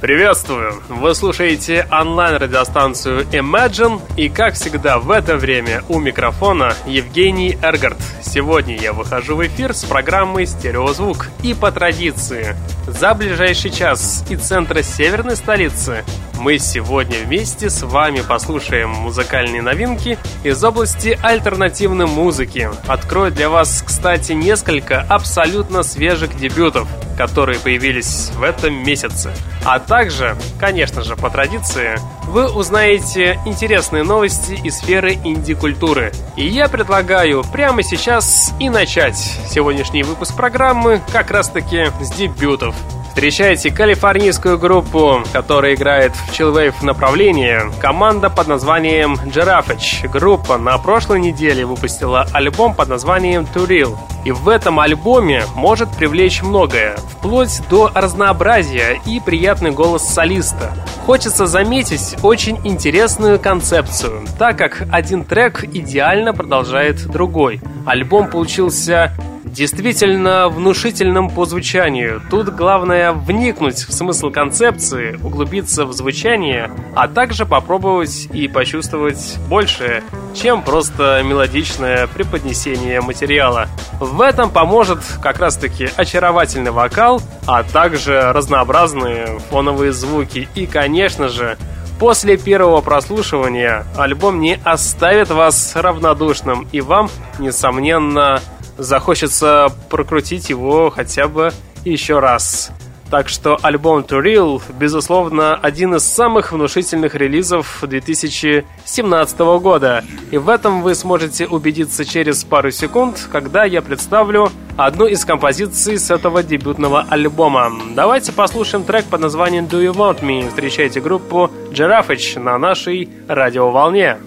Приветствую! Вы слушаете онлайн-радиостанцию Imagine и, как всегда, в это время у микрофона Евгений Эргард. Сегодня я выхожу в эфир с программой «Стереозвук» и по традиции. За ближайший час из центра северной столицы мы сегодня вместе с вами послушаем музыкальные новинки из области альтернативной музыки. Открою для вас, кстати, несколько абсолютно свежих дебютов, которые появились в этом месяце. А также, конечно же, по традиции, вы узнаете интересные новости из сферы инди-культуры. И я предлагаю прямо сейчас и начать сегодняшний выпуск программы как раз-таки с дебютов. Встречайте калифорнийскую группу, которая играет в чиллвейв направлении. Команда под названием Giraffage. Группа на прошлой неделе выпустила альбом под названием To. И в этом альбоме может привлечь многое, вплоть до разнообразия и приятный голос солиста. Хочется заметить очень интересную концепцию, так как один трек идеально продолжает другой. Альбом получился действительно внушительным по звучанию. Тут главное вникнуть в смысл концепции, углубиться в звучание, а также попробовать и почувствовать больше, чем просто мелодичное преподнесение материала. В этом поможет как раз-таки очаровательный вокал, а также разнообразные фоновые звуки и, конечно же, После первого прослушивания альбом не оставит вас равнодушным, и вам, несомненно, захочется прокрутить его хотя бы еще раз. Так что альбом To Real, безусловно, один из самых внушительных релизов 2017 года. И в этом вы сможете убедиться через пару секунд, когда я представлю одну из композиций с этого дебютного альбома. Давайте послушаем трек под названием Do You Want Me. Встречайте группу Giraffage на нашей радиоволне.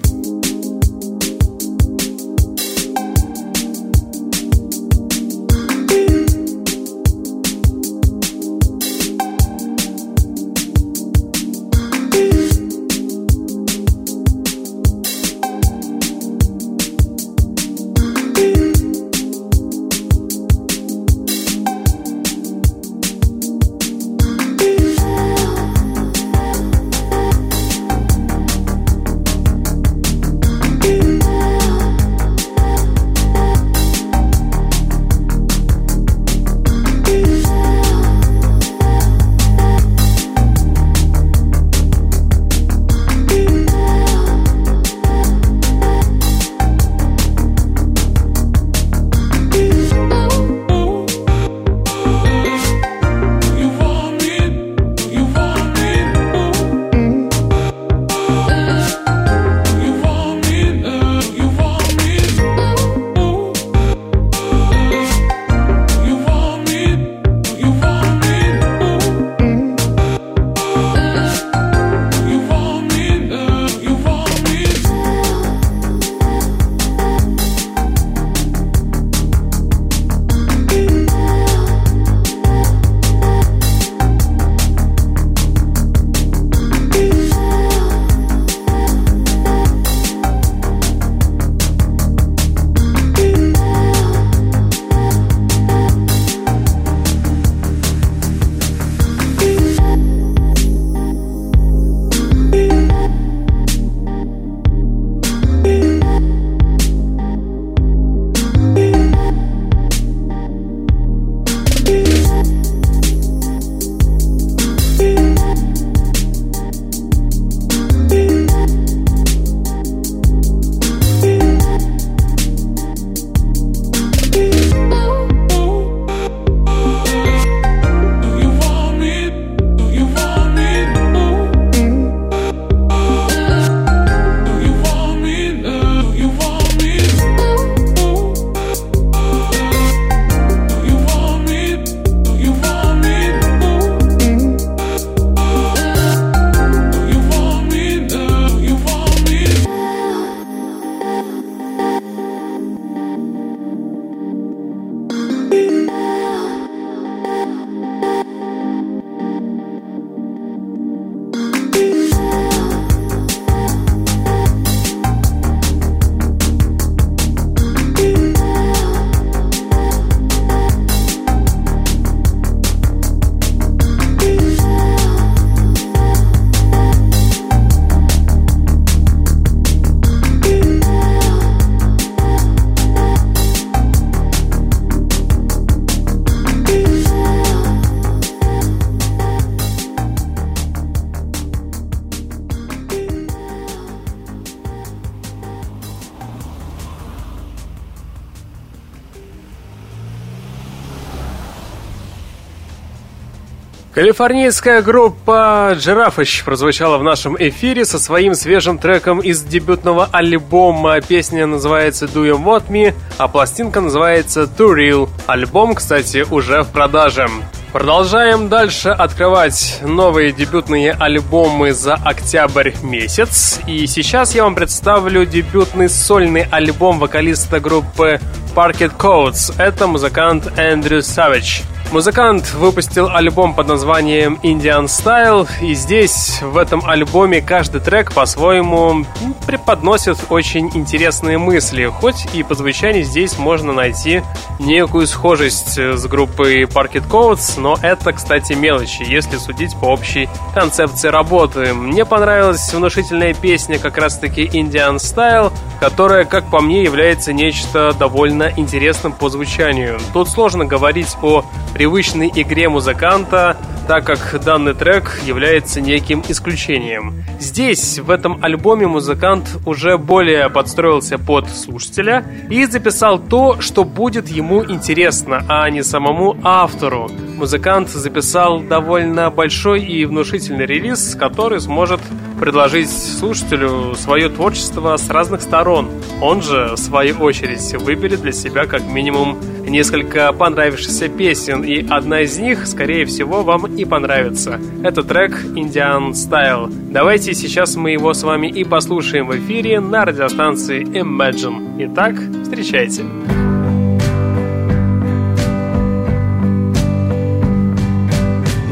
Калифорнийская группа Жирафыч прозвучала в нашем эфире со своим свежим треком из дебютного альбома. Песня называется Do You Want Me, а пластинка называется To Real. Альбом, кстати, уже в продаже. Продолжаем дальше открывать новые дебютные альбомы за октябрь месяц. И сейчас я вам представлю дебютный сольный альбом вокалиста группы Parket Codes. Это музыкант Эндрю Савич. Музыкант выпустил альбом под названием Indian Style, и здесь, в этом альбоме, каждый трек по-своему преподносит очень интересные мысли, хоть и по звучанию здесь можно найти некую схожесть с группой Parket Codes, но это, кстати, мелочи, если судить по общей концепции работы. Мне понравилась внушительная песня как раз-таки Indian Style, которая, как по мне, является нечто довольно интересным по звучанию. Тут сложно говорить о привычной игре музыканта, так как данный трек является неким исключением. Здесь, в этом альбоме, музыкант уже более подстроился под слушателя и записал то, что будет ему интересно, а не самому автору. Музыкант записал довольно большой и внушительный релиз, который сможет предложить слушателю свое творчество с разных сторон. Он же, в свою очередь, выберет для себя как минимум несколько понравившихся песен, и одна из них, скорее всего, вам и понравится. Это трек Indian Style. Давайте сейчас мы его с вами и послушаем в эфире на радиостанции Imagine. Итак, встречайте.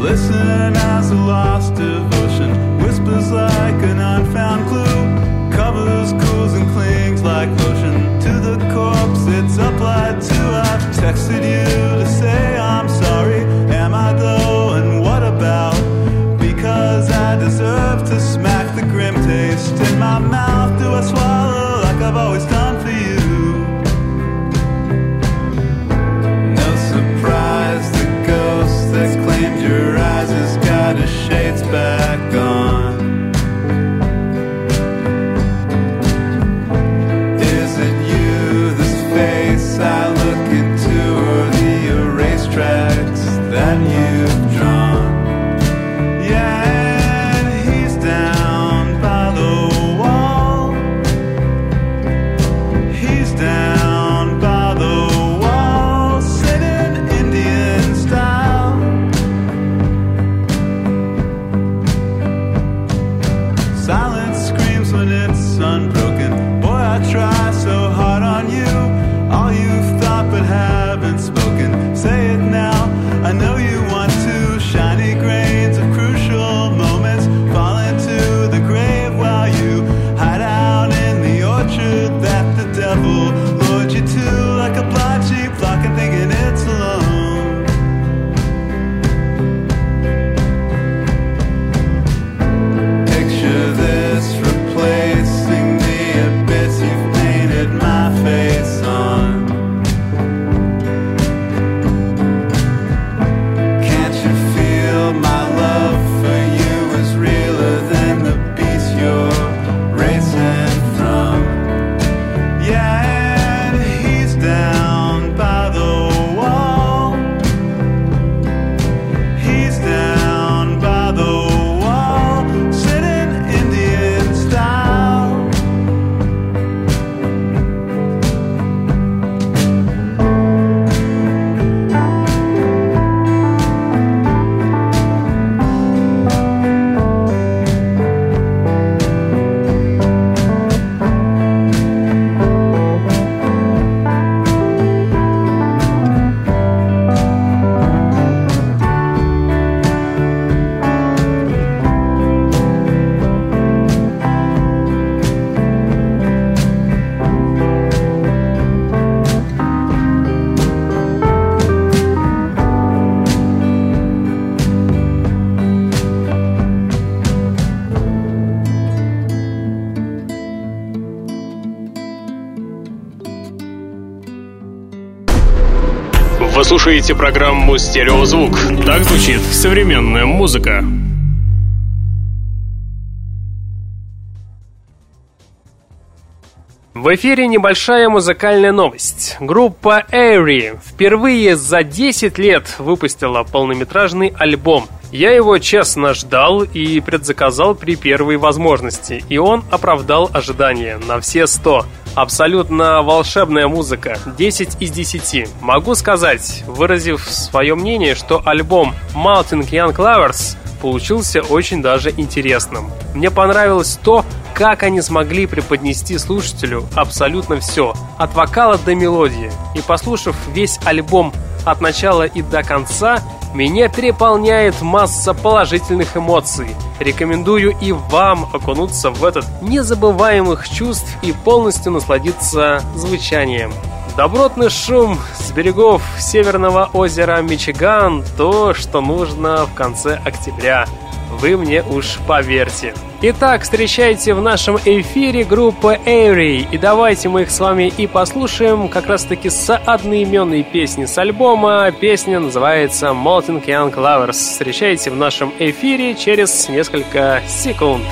Listen as a lost devotion It's applied to. I've texted you слушаете программу «Стереозвук». Так звучит современная музыка. В эфире небольшая музыкальная новость. Группа Airy впервые за 10 лет выпустила полнометражный альбом. Я его честно ждал и предзаказал при первой возможности, и он оправдал ожидания на все 100. Абсолютно волшебная музыка, 10 из 10. Могу сказать, выразив свое мнение, что альбом Mountain Young Lovers получился очень даже интересным. Мне понравилось то, как они смогли преподнести слушателю абсолютно все, от вокала до мелодии. И послушав весь альбом от начала и до конца, меня переполняет масса положительных эмоций. Рекомендую и вам окунуться в этот незабываемых чувств и полностью насладиться звучанием. Добротный шум с берегов северного озера Мичиган – то, что нужно в конце октября. Вы мне уж поверьте. Итак, встречайте в нашем эфире группа Airy. И давайте мы их с вами и послушаем как раз таки с одноименной песни с альбома. Песня называется Molten Young Lovers. Встречайте в нашем эфире через несколько секунд.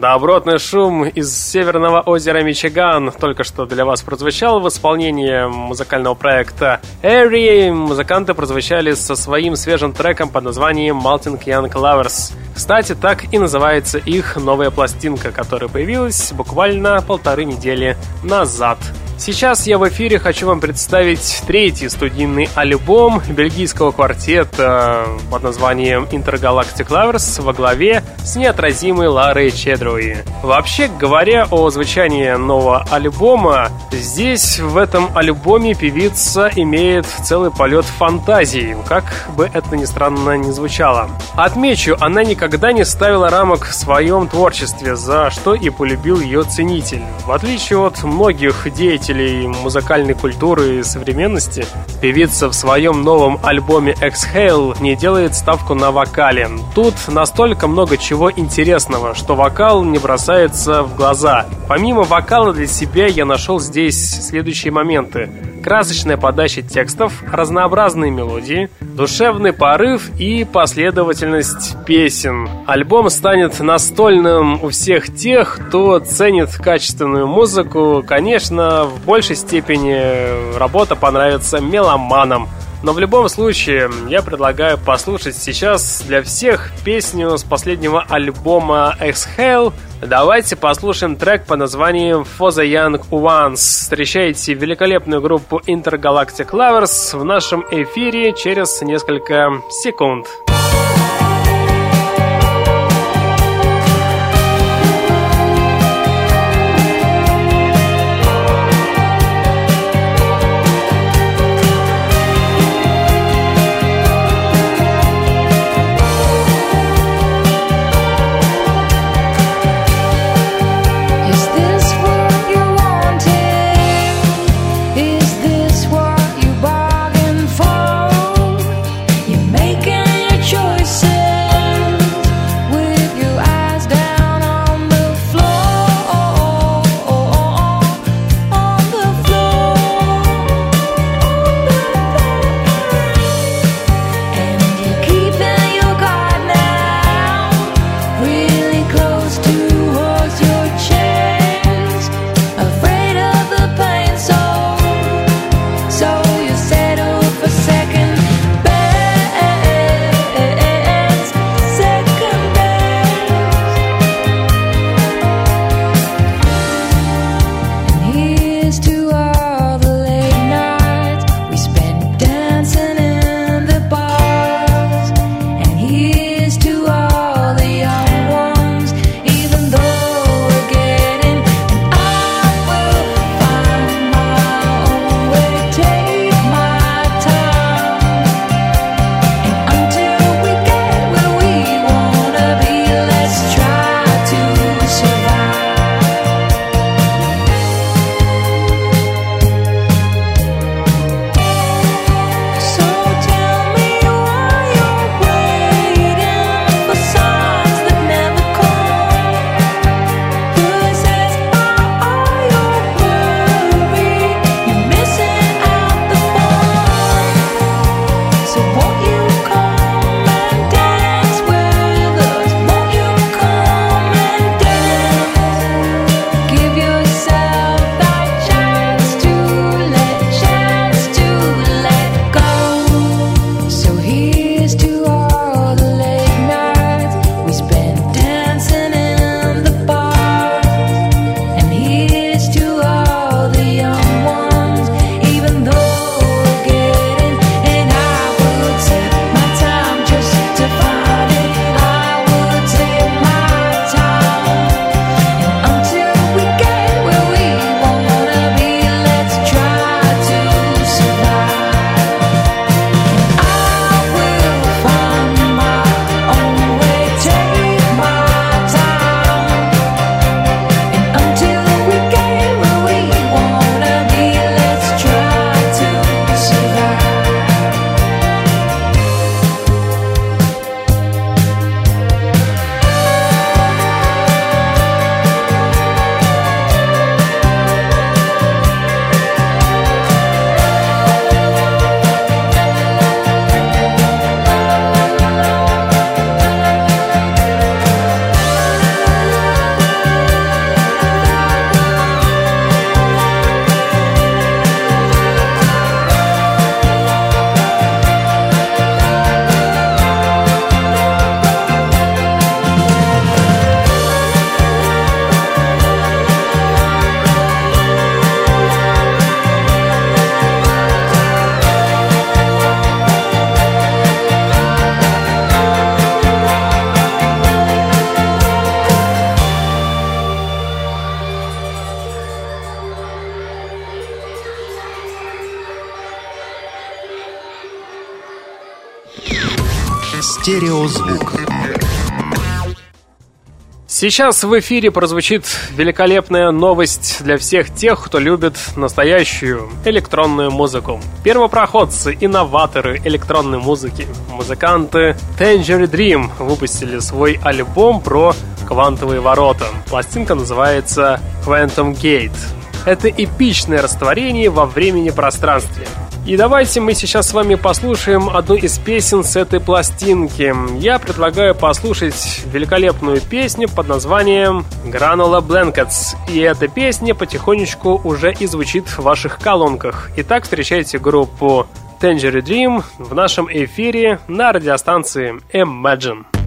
Добротный шум из северного озера Мичиган только что для вас прозвучал в исполнении музыкального проекта Airy. Музыканты прозвучали со своим свежим треком под названием Malting Young Lovers. Кстати, так и называется их новая пластинка, которая появилась буквально полторы недели назад. Сейчас я в эфире хочу вам представить третий студийный альбом бельгийского квартета под названием Intergalactic Lovers во главе с неотразимой Ларой Чедруи. Вообще говоря о звучании нового альбома, здесь в этом альбоме певица имеет целый полет фантазии, как бы это ни странно не звучало. Отмечу, она никогда не ставила рамок в своем творчестве, за что и полюбил ее ценитель. В отличие от многих деятелей любителей музыкальной культуры и современности, певица в своем новом альбоме Exhale не делает ставку на вокале. Тут настолько много чего интересного, что вокал не бросается в глаза. Помимо вокала для себя я нашел здесь следующие моменты красочная подача текстов, разнообразные мелодии, душевный порыв и последовательность песен. Альбом станет настольным у всех тех, кто ценит качественную музыку. Конечно, в большей степени работа понравится меломанам. Но в любом случае, я предлагаю послушать сейчас для всех песню с последнего альбома Exhale Давайте послушаем трек по названием For the Young Ones. Встречайте великолепную группу Intergalactic Lovers в нашем эфире через несколько секунд. Сейчас в эфире прозвучит великолепная новость для всех тех, кто любит настоящую электронную музыку. Первопроходцы, инноваторы электронной музыки, музыканты Tangerine Dream выпустили свой альбом про квантовые ворота. Пластинка называется Quantum Gate. Это эпичное растворение во времени пространстве. И давайте мы сейчас с вами послушаем одну из песен с этой пластинки. Я предлагаю послушать великолепную песню под названием Granula Blankets. И эта песня потихонечку уже и звучит в ваших колонках. Итак, встречайте группу Tangerine Dream в нашем эфире на радиостанции Imagine.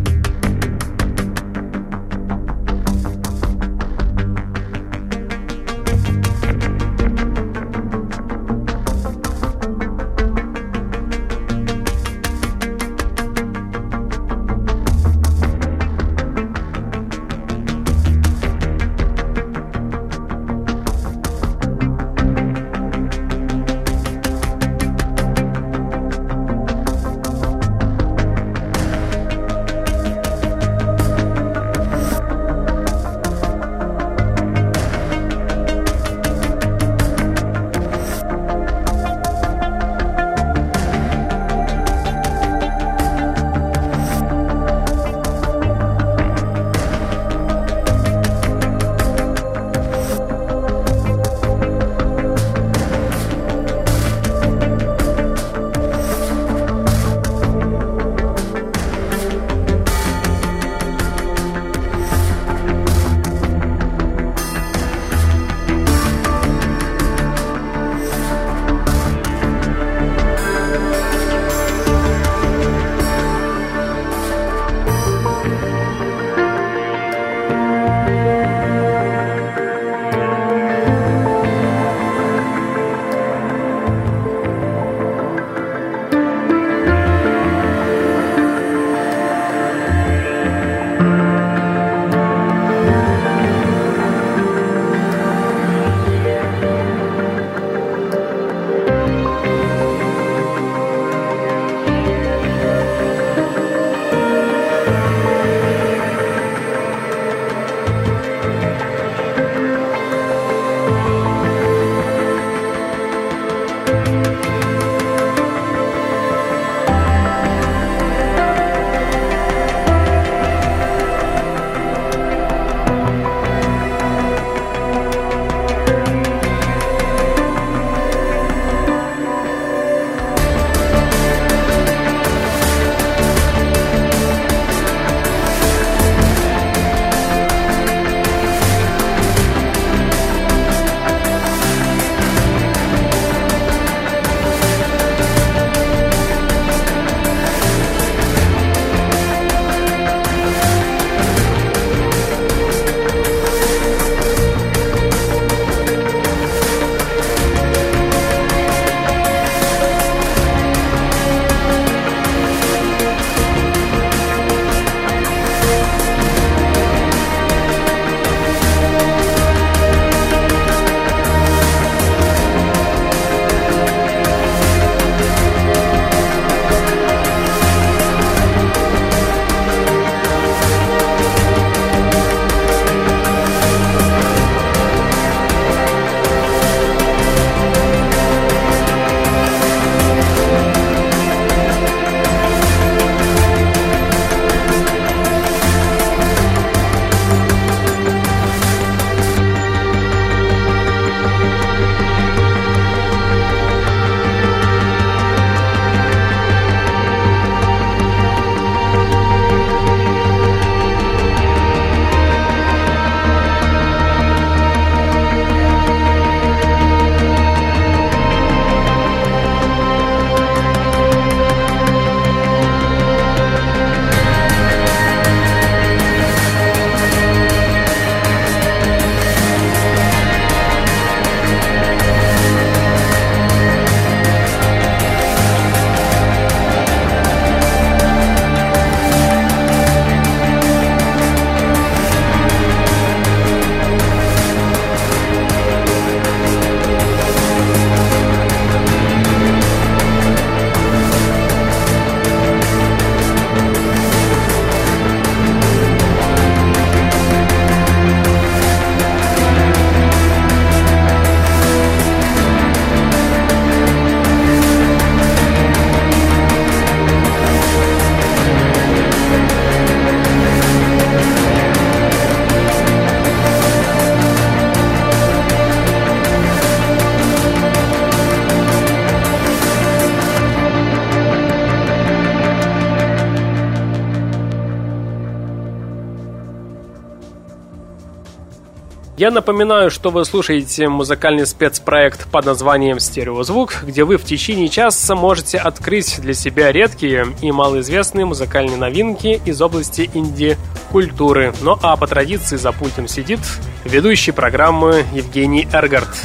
Я напоминаю, что вы слушаете музыкальный спецпроект под названием «Стереозвук», где вы в течение часа можете открыть для себя редкие и малоизвестные музыкальные новинки из области инди-культуры. Ну а по традиции за пультом сидит ведущий программы Евгений Эргард.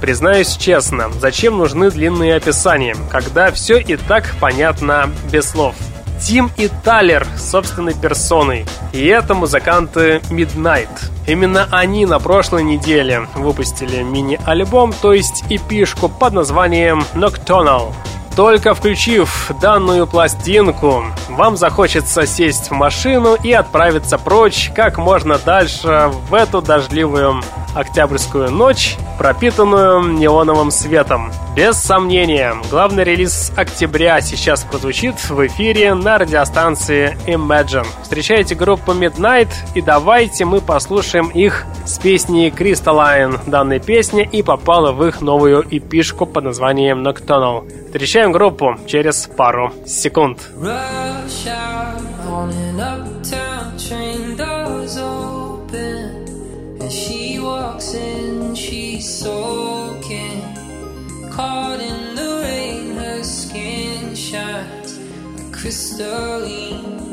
Признаюсь честно, зачем нужны длинные описания, когда все и так понятно без слов – Тим и Талер собственной персоной. И это музыканты Midnight. Именно они на прошлой неделе выпустили мини-альбом, то есть эпишку под названием Nocturnal. Только включив данную пластинку, вам захочется сесть в машину и отправиться прочь как можно дальше в эту дождливую октябрьскую ночь, пропитанную неоновым светом. Без сомнения, главный релиз октября сейчас прозвучит в эфире на радиостанции Imagine. Встречайте группу Midnight и давайте мы послушаем их с песней Crystalline. Данная песня и попала в их новую эпишку под названием Nocturnal. Встречаем группу через пару секунд. Crystalline.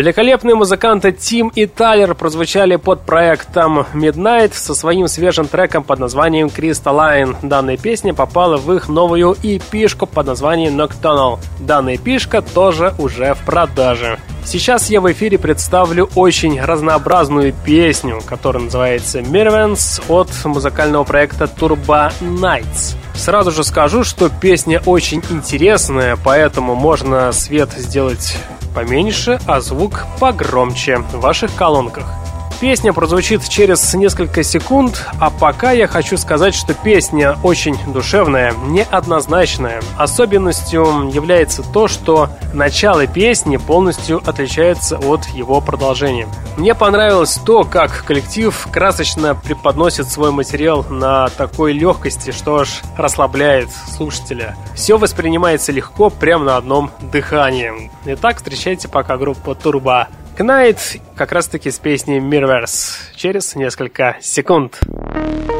Великолепные музыканты Тим и Тайлер прозвучали под проектом Midnight со своим свежим треком под названием Crystalline. Данная песня попала в их новую EP-шку под названием Nocturnal. Данная EP-шка тоже уже в продаже. Сейчас я в эфире представлю очень разнообразную песню, которая называется Mirvens от музыкального проекта Turbo Nights. Сразу же скажу, что песня очень интересная, поэтому можно свет сделать поменьше, а звук погромче в ваших колонках. Песня прозвучит через несколько секунд, а пока я хочу сказать, что песня очень душевная, неоднозначная. Особенностью является то, что начало песни полностью отличается от его продолжения. Мне понравилось то, как коллектив красочно преподносит свой материал на такой легкости, что аж расслабляет слушателя. Все воспринимается легко, прямо на одном дыхании. Итак, встречайте пока группу Турба. Knight как раз-таки с песней Mirrors через несколько секунд. Вы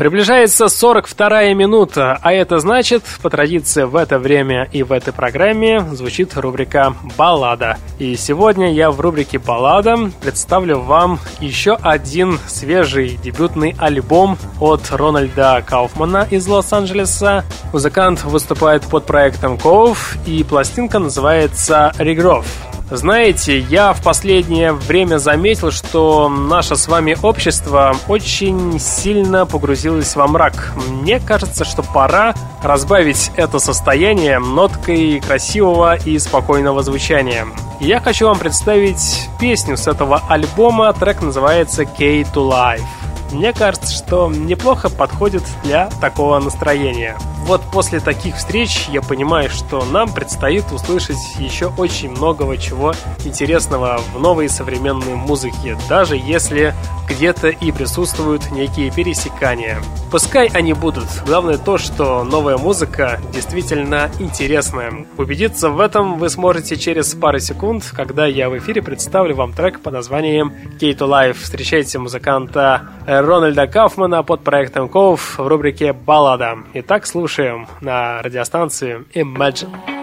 Приближается 42-я минута, а это значит, по традиции в это время и в этой программе звучит рубрика «Баллада». И сегодня я в рубрике «Баллада» представлю вам еще один свежий дебютный альбом от Рональда Кауфмана из Лос-Анджелеса. Музыкант выступает под проектом Ков, и пластинка называется «Регров». Знаете, я в последнее время заметил, что наше с вами общество очень сильно погрузилось во мрак. Мне кажется, что пора разбавить это состояние ноткой красивого и спокойного звучания. Я хочу вам представить песню с этого альбома, трек называется «K to Life». Мне кажется, что неплохо подходит для такого настроения. Вот после таких встреч я понимаю, что нам предстоит услышать еще очень многого чего интересного в новой современной музыке, даже если где-то и присутствуют некие пересекания. Пускай они будут. Главное то, что новая музыка действительно интересная. Убедиться в этом вы сможете через пару секунд, когда я в эфире представлю вам трек под названием Кейту Life. Встречайте музыканта Рональда Кафмана под проектом Ков в рубрике «Баллада». Итак, слушаем на радиостанции Imagine.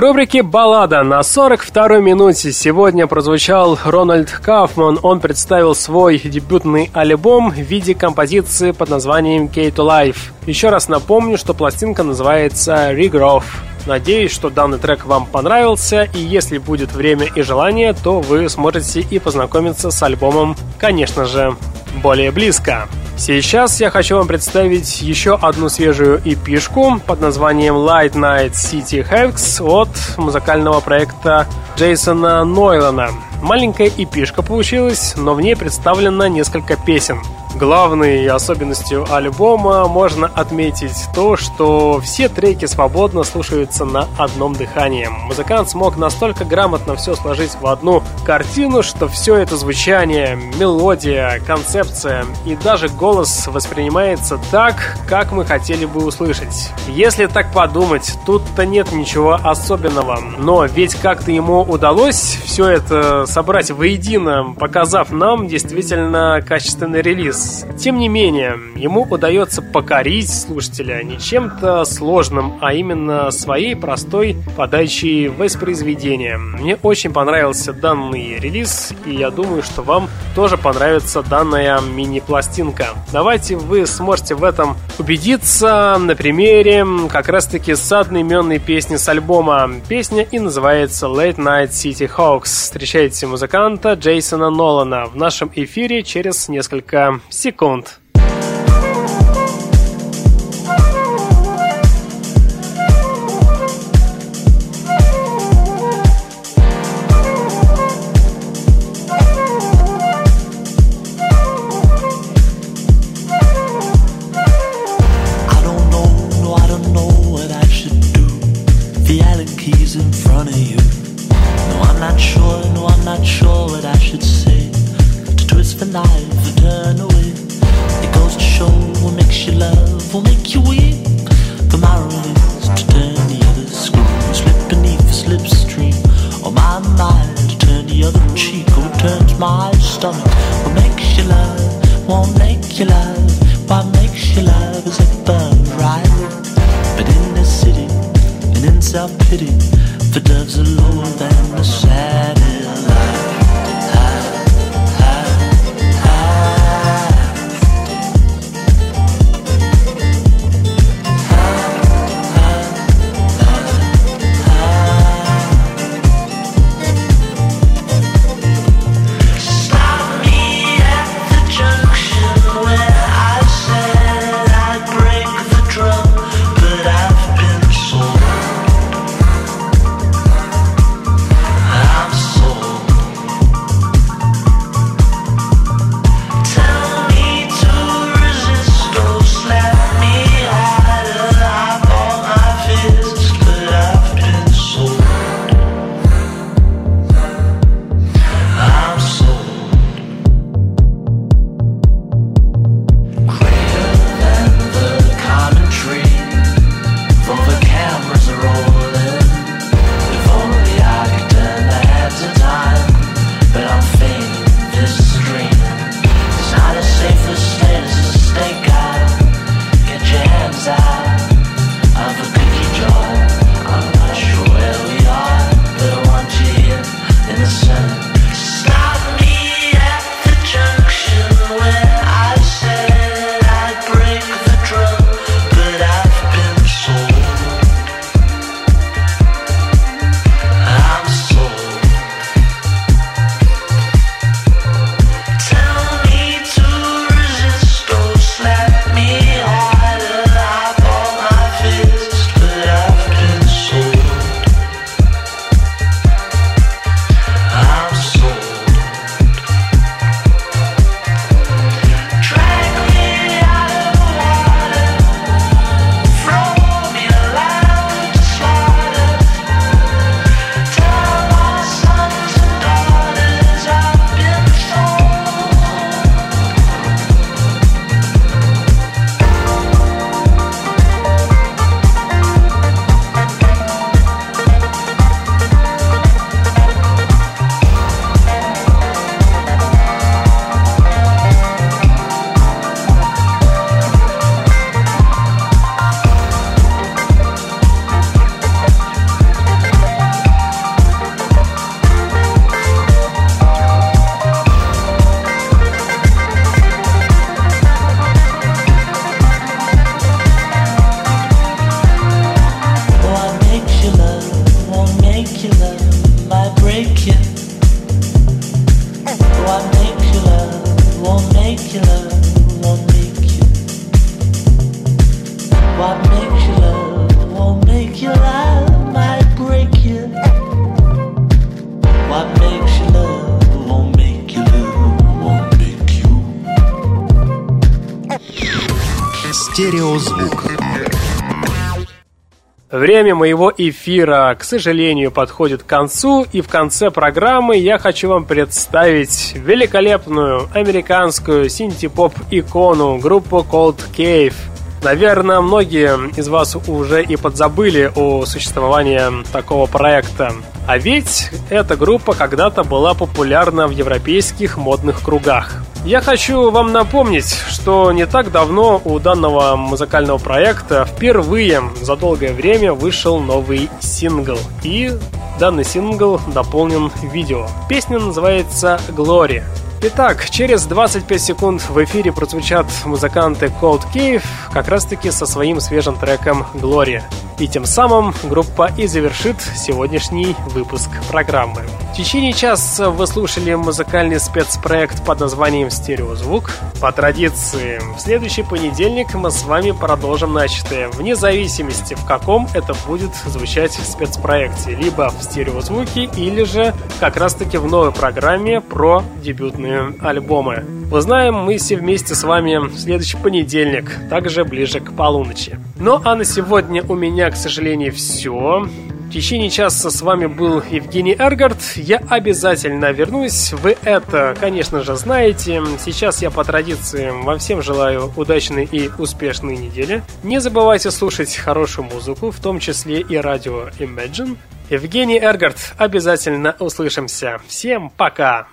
В рубрике «Баллада» на 42-й минуте сегодня прозвучал Рональд Кафман. Он представил свой дебютный альбом в виде композиции под названием «K to Life». Еще раз напомню, что пластинка называется «Regrowth». Надеюсь, что данный трек вам понравился, и если будет время и желание, то вы сможете и познакомиться с альбомом, конечно же, более близко. Сейчас я хочу вам представить еще одну свежую эпишку под названием Light Night City Hacks от музыкального проекта Джейсона Нойлана. Маленькая эпишка получилась, но в ней представлено несколько песен. Главной особенностью альбома можно отметить то, что все треки свободно слушаются на одном дыхании. Музыкант смог настолько грамотно все сложить в одну картину, что все это звучание, мелодия, концепция и даже голос воспринимается так, как мы хотели бы услышать. Если так подумать, тут-то нет ничего особенного. Но ведь как-то ему удалось все это собрать воедино, показав нам действительно качественный релиз. Тем не менее, ему удается покорить слушателя не чем-то сложным, а именно своей простой подачей воспроизведения. Мне очень понравился данный релиз, и я думаю, что вам тоже понравится данная мини-пластинка. Давайте вы сможете в этом убедиться на примере как раз-таки с одноименной песни с альбома. Песня и называется Late Night City Hawks. Встречайте музыканта Джейсона Нолана в нашем эфире через несколько секунд. Время моего эфира, к сожалению, подходит к концу, и в конце программы я хочу вам представить великолепную американскую синти-поп-икону группу Cold Cave. Наверное, многие из вас уже и подзабыли о существовании такого проекта. А ведь эта группа когда-то была популярна в европейских модных кругах. Я хочу вам напомнить, что не так давно у данного музыкального проекта впервые за долгое время вышел новый сингл. И данный сингл дополнен видео. Песня называется «Glory». Итак, через 25 секунд в эфире прозвучат музыканты Cold Cave как раз-таки со своим свежим треком «Glory». И тем самым группа и завершит сегодняшний выпуск программы. В течение часа вы слушали музыкальный спецпроект под названием «Стереозвук». По традиции, в следующий понедельник мы с вами продолжим начатое, вне зависимости, в каком это будет звучать в спецпроекте, либо в стереозвуке, или же как раз-таки в новой программе про дебютные альбомы. Узнаем мы все вместе с вами в следующий понедельник, также ближе к полуночи. Ну а на сегодня у меня, к сожалению, все. В течение часа с вами был Евгений Эргард. Я обязательно вернусь. Вы это, конечно же, знаете. Сейчас я по традиции вам всем желаю удачной и успешной недели. Не забывайте слушать хорошую музыку, в том числе и радио Imagine. Евгений Эргард. Обязательно услышимся. Всем пока!